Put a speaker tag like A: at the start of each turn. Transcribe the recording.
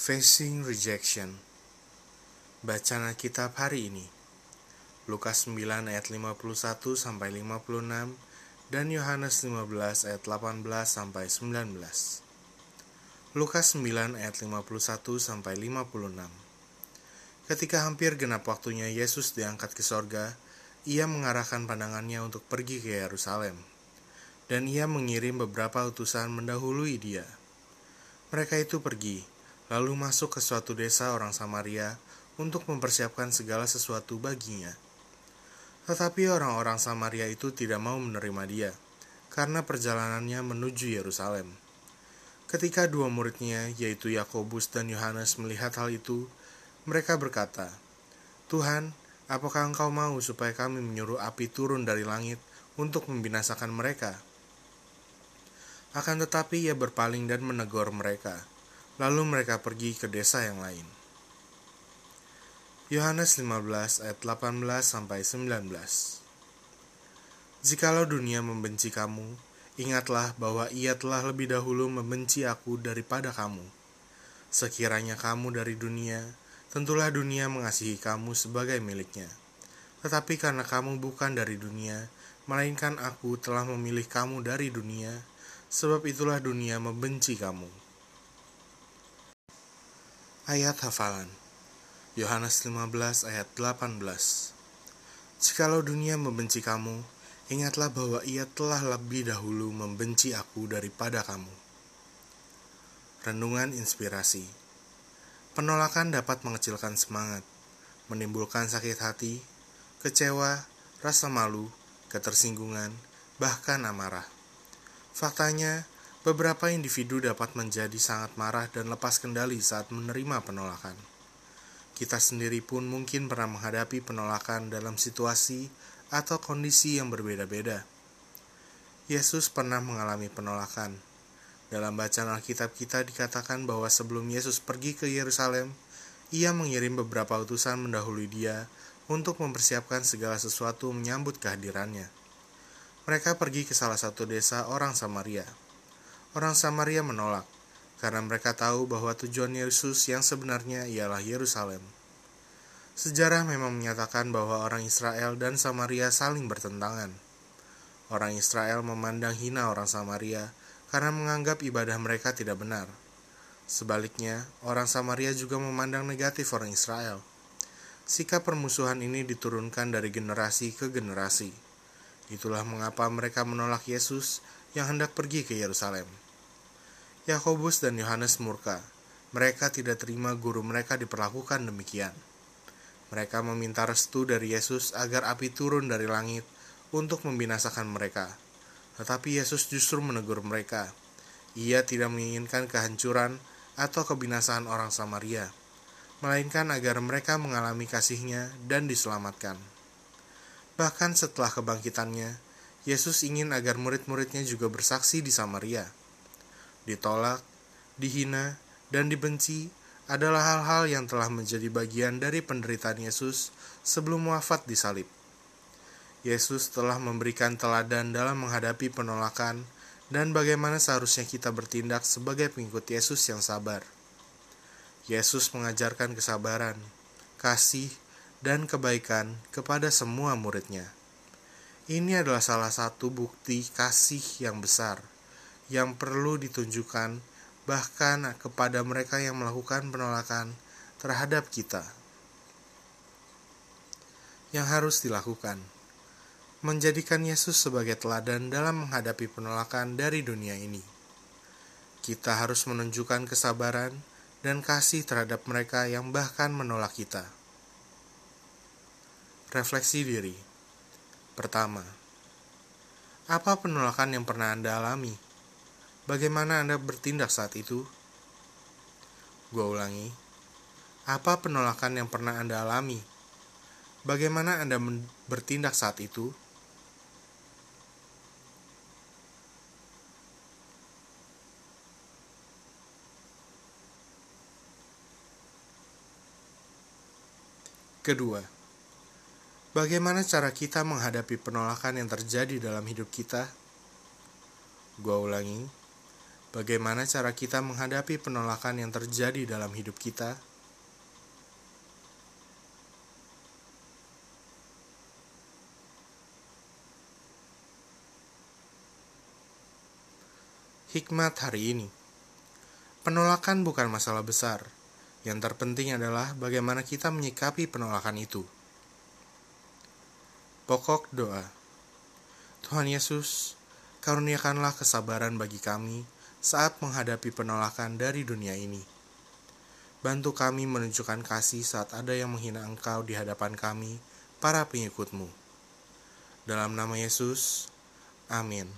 A: Facing Rejection Bacaan Alkitab hari ini Lukas 9 ayat 51 sampai 56 dan Yohanes 15 ayat 18 sampai 19. Lukas 9 ayat 51 sampai 56. Ketika hampir genap waktunya Yesus diangkat ke sorga, ia mengarahkan pandangannya untuk pergi ke Yerusalem. Dan ia mengirim beberapa utusan mendahului dia. Mereka itu pergi, lalu masuk ke suatu desa orang Samaria untuk mempersiapkan segala sesuatu baginya. Tetapi orang-orang Samaria itu tidak mau menerima dia, karena perjalanannya menuju Yerusalem. Ketika dua muridnya, yaitu Yakobus dan Yohanes, melihat hal itu, mereka berkata, "Tuhan, apakah Engkau mau supaya kami menyuruh api turun dari langit untuk membinasakan mereka?" Akan tetapi ia berpaling dan menegur mereka. Lalu mereka pergi ke desa yang lain. Yohanes 15 ayat 18 sampai 19. Jikalau dunia membenci kamu, ingatlah bahwa ia telah lebih dahulu membenci aku daripada kamu. Sekiranya kamu dari dunia, tentulah dunia mengasihi kamu sebagai miliknya. Tetapi karena kamu bukan dari dunia, melainkan aku telah memilih kamu dari dunia, sebab itulah dunia membenci kamu. Ayat hafalan Yohanes 15 ayat 18 Jikalau dunia membenci kamu, ingatlah bahwa ia telah lebih dahulu membenci aku daripada kamu. Renungan Inspirasi Penolakan dapat mengecilkan semangat, menimbulkan sakit hati, kecewa, rasa malu, ketersinggungan, bahkan amarah. Faktanya, beberapa individu dapat menjadi sangat marah dan lepas kendali saat menerima penolakan. Kita sendiri pun mungkin pernah menghadapi penolakan dalam situasi atau kondisi yang berbeda-beda. Yesus pernah mengalami penolakan. Dalam bacaan Alkitab kita dikatakan bahwa sebelum Yesus pergi ke Yerusalem, ia mengirim beberapa utusan mendahului dia untuk mempersiapkan segala sesuatu menyambut kehadirannya. Mereka pergi ke salah satu desa orang Samaria. Orang Samaria menolak, karena mereka tahu bahwa tujuan Yesus yang sebenarnya ialah Yerusalem. Sejarah memang menyatakan bahwa orang Israel dan Samaria saling bertentangan. Orang Israel memandang hina orang Samaria karena menganggap ibadah mereka tidak benar. Sebaliknya, orang Samaria juga memandang negatif orang Israel. Sikap permusuhan ini diturunkan dari generasi ke generasi. Itulah mengapa mereka menolak Yesus yang hendak pergi ke Yerusalem. Yakobus dan Yohanes murka. Mereka tidak terima guru mereka diperlakukan demikian. Mereka meminta restu dari Yesus agar api turun dari langit untuk membinasakan mereka. Tetapi Yesus justru menegur mereka. Ia tidak menginginkan kehancuran atau kebinasaan orang Samaria, melainkan agar mereka mengalami kasihnya dan diselamatkan. Bahkan setelah kebangkitannya, Yesus ingin agar murid-muridnya juga bersaksi di Samaria ditolak, dihina, dan dibenci adalah hal-hal yang telah menjadi bagian dari penderitaan Yesus sebelum wafat di salib. Yesus telah memberikan teladan dalam menghadapi penolakan dan bagaimana seharusnya kita bertindak sebagai pengikut Yesus yang sabar. Yesus mengajarkan kesabaran, kasih, dan kebaikan kepada semua muridnya. Ini adalah salah satu bukti kasih yang besar yang perlu ditunjukkan bahkan kepada mereka yang melakukan penolakan terhadap kita. Yang harus dilakukan menjadikan Yesus sebagai teladan dalam menghadapi penolakan dari dunia ini. Kita harus menunjukkan kesabaran dan kasih terhadap mereka yang bahkan menolak kita. Refleksi diri. Pertama, apa penolakan yang pernah Anda alami? Bagaimana Anda bertindak saat itu? Gua ulangi. Apa penolakan yang pernah Anda alami? Bagaimana Anda bertindak saat itu? Kedua, bagaimana cara kita menghadapi penolakan yang terjadi dalam hidup kita? Gua ulangi, Bagaimana cara kita menghadapi penolakan yang terjadi dalam hidup kita? Hikmat hari ini Penolakan bukan masalah besar. Yang terpenting adalah bagaimana kita menyikapi penolakan itu. Pokok doa Tuhan Yesus, karuniakanlah kesabaran bagi kami saat menghadapi penolakan dari dunia ini. Bantu kami menunjukkan kasih saat ada yang menghina Engkau di hadapan kami, para pengikutmu. Dalam nama Yesus, amin.